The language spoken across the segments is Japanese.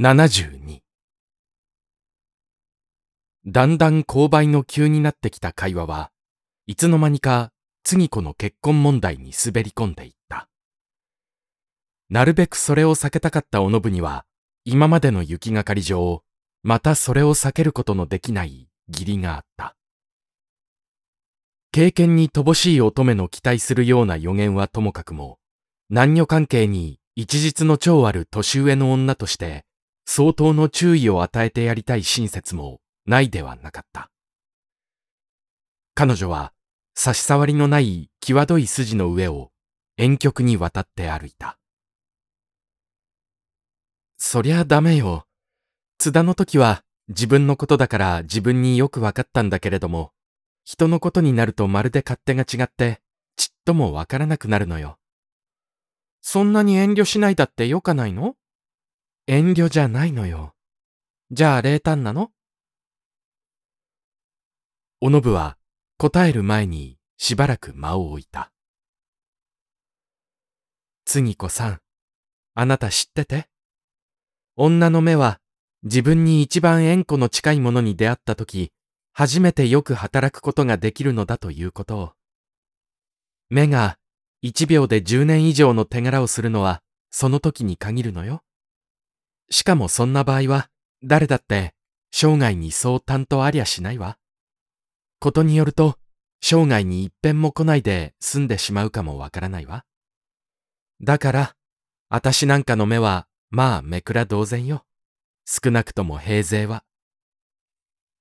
72だんだん勾配の急になってきた会話はいつの間にか次子の結婚問題に滑り込んでいった。なるべくそれを避けたかったおのぶには今までの行きがかり上またそれを避けることのできない義理があった。経験に乏しい乙女の期待するような予言はともかくも男女関係に一日の長ある年上の女として相当の注意を与えてやりたい親切もないではなかった。彼女は差し障りのない際どい筋の上を遠曲に渡って歩いた。そりゃダメよ。津田の時は自分のことだから自分によくわかったんだけれども、人のことになるとまるで勝手が違ってちっともわからなくなるのよ。そんなに遠慮しないだってよかないの？遠慮じゃないのよ。じゃあ冷淡なの？おのぶは答える前にしばらく間を置いた。次子さん、あなた知ってて？女の目は自分に一番縁故の近いものに出会った時、初めてよく働くことができるのだということを。目が一秒で十年以上の手柄をするのはその時に限るのよ。しかもそんな場合は誰だって生涯にそう担当ありゃしないわ。ことによると生涯に一遍も来ないで済んでしまうかもわからないわ。だから、あたしなんかの目はまあめくら同然よ。少なくとも平勢は。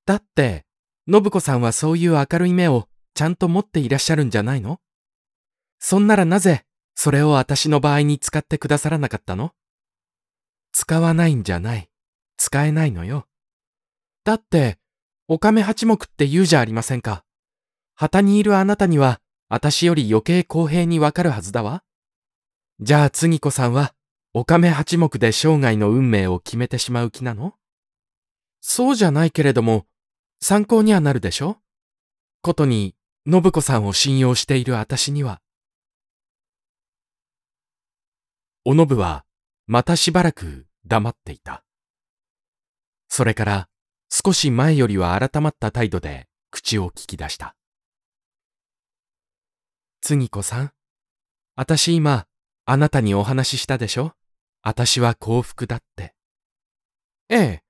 だって、信子さんはそういう明るい目をちゃんと持っていらっしゃるんじゃないの？そんならなぜそれを私の場合に使ってくださらなかったの？使わないんじゃない。使えないのよ。だって、おかめ八目って言うじゃありませんか。旗にいるあなたには、私より余計公平にわかるはずだわ。じゃあ次子さんは、おかめ八目で生涯の運命を決めてしまう気なの？そうじゃないけれども、参考にはなるでしょ？ことに、信子さんを信用している私には。おのぶは、またしばらく黙っていた。それから、少し前よりは改まった態度で口を聞き出した。次子さん、あたし今、あなたにお話ししたでしょ？あたしは幸福だって。ええ。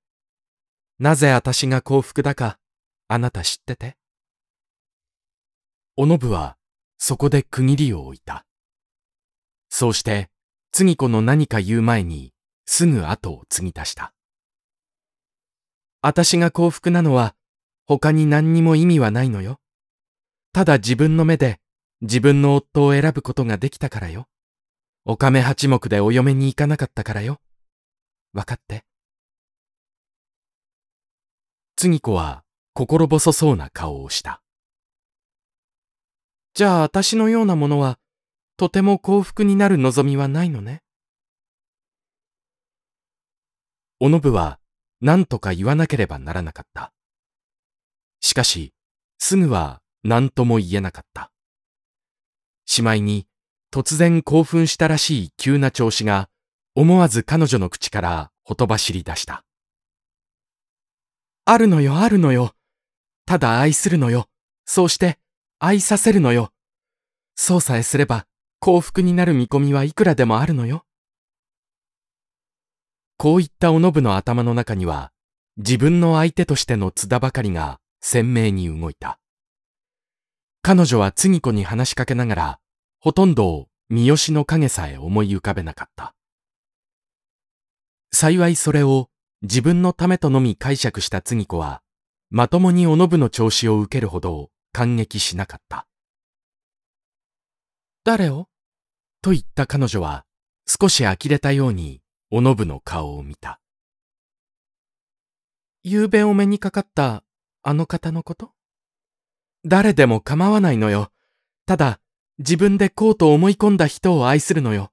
なぜあたしが幸福だか、あなた知ってて？おのぶは、そこで区切りを置いた。そうして、次子の何か言う前に、すぐ後を継ぎ足した。あたしが幸福なのは、他に何にも意味はないのよ。ただ自分の目で、自分の夫を選ぶことができたからよ。おかめ八目でお嫁に行かなかったからよ。わかって。次子は心細そうな顔をした。じゃあ私のようなものは、とても幸福になる望みはないのね。おのぶは何とか言わなければならなかった。しかし、すぐは何とも言えなかった。しまいに、突然興奮したらしい急な調子が、思わず彼女の口からほとばしり出した。あるのよ、あるのよ。ただ愛するのよ。そうして、愛させるのよ。そうさえすれば、幸福になる見込みはいくらでもあるのよ。こういったおのぶの頭の中には、自分の相手としての津田ばかりが鮮明に動いた。彼女は次子に話しかけながら、ほとんど三好の影さえ思い浮かべなかった。幸いそれを自分のためとのみ解釈した次子は、まともにおのぶの調子を受けるほど感激しなかった。誰を？と言った彼女は、少し呆れたようにおのぶの顔を見た。夕べお目にかかったあの方のこと？誰でも構わないのよ。ただ、自分でこうと思い込んだ人を愛するのよ。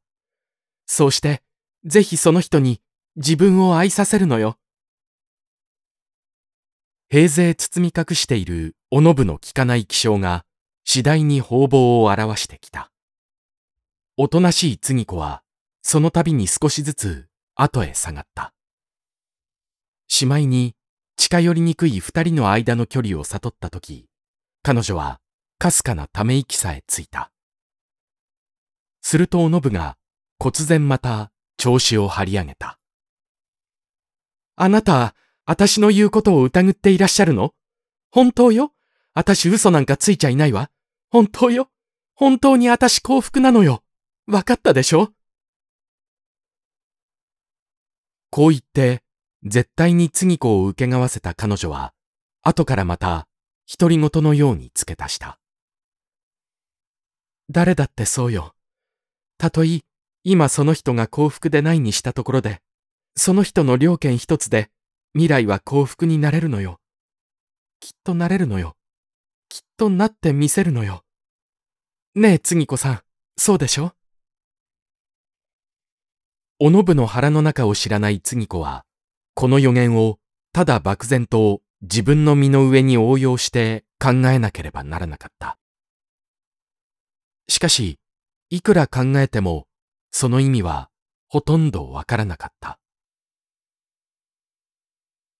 そうして、ぜひその人に自分を愛させるのよ。平勢包み隠しているおのぶの効かない気性が次第に方々を表してきた。おとなしい次子は、その度に少しずつ後へ下がった。しまいに近寄りにくい二人の間の距離を悟ったとき、彼女はかすかなため息さえついた。するとおのぶが忽然また調子を張り上げた。あなた、私の言うことを疑っていらっしゃるの？本当よ？私嘘なんかついちゃいないわ。本当よ？本当に私幸福なのよ。わかったでしょ？こう言って、絶対に次子を受けがわせた彼女は、後からまた、独り言のように付け足した。誰だってそうよ。たとえ、今その人が幸福でないにしたところで、その人の両権一つで、未来は幸福になれるのよ。きっとなれるのよ。きっとなってみせるのよ。ねえ、次子さん、そうでしょ？おのぶの腹の中を知らない次子は、この予言をただ漠然と自分の身の上に応用して考えなければならなかった。しかし、いくら考えても、その意味はほとんどわからなかった。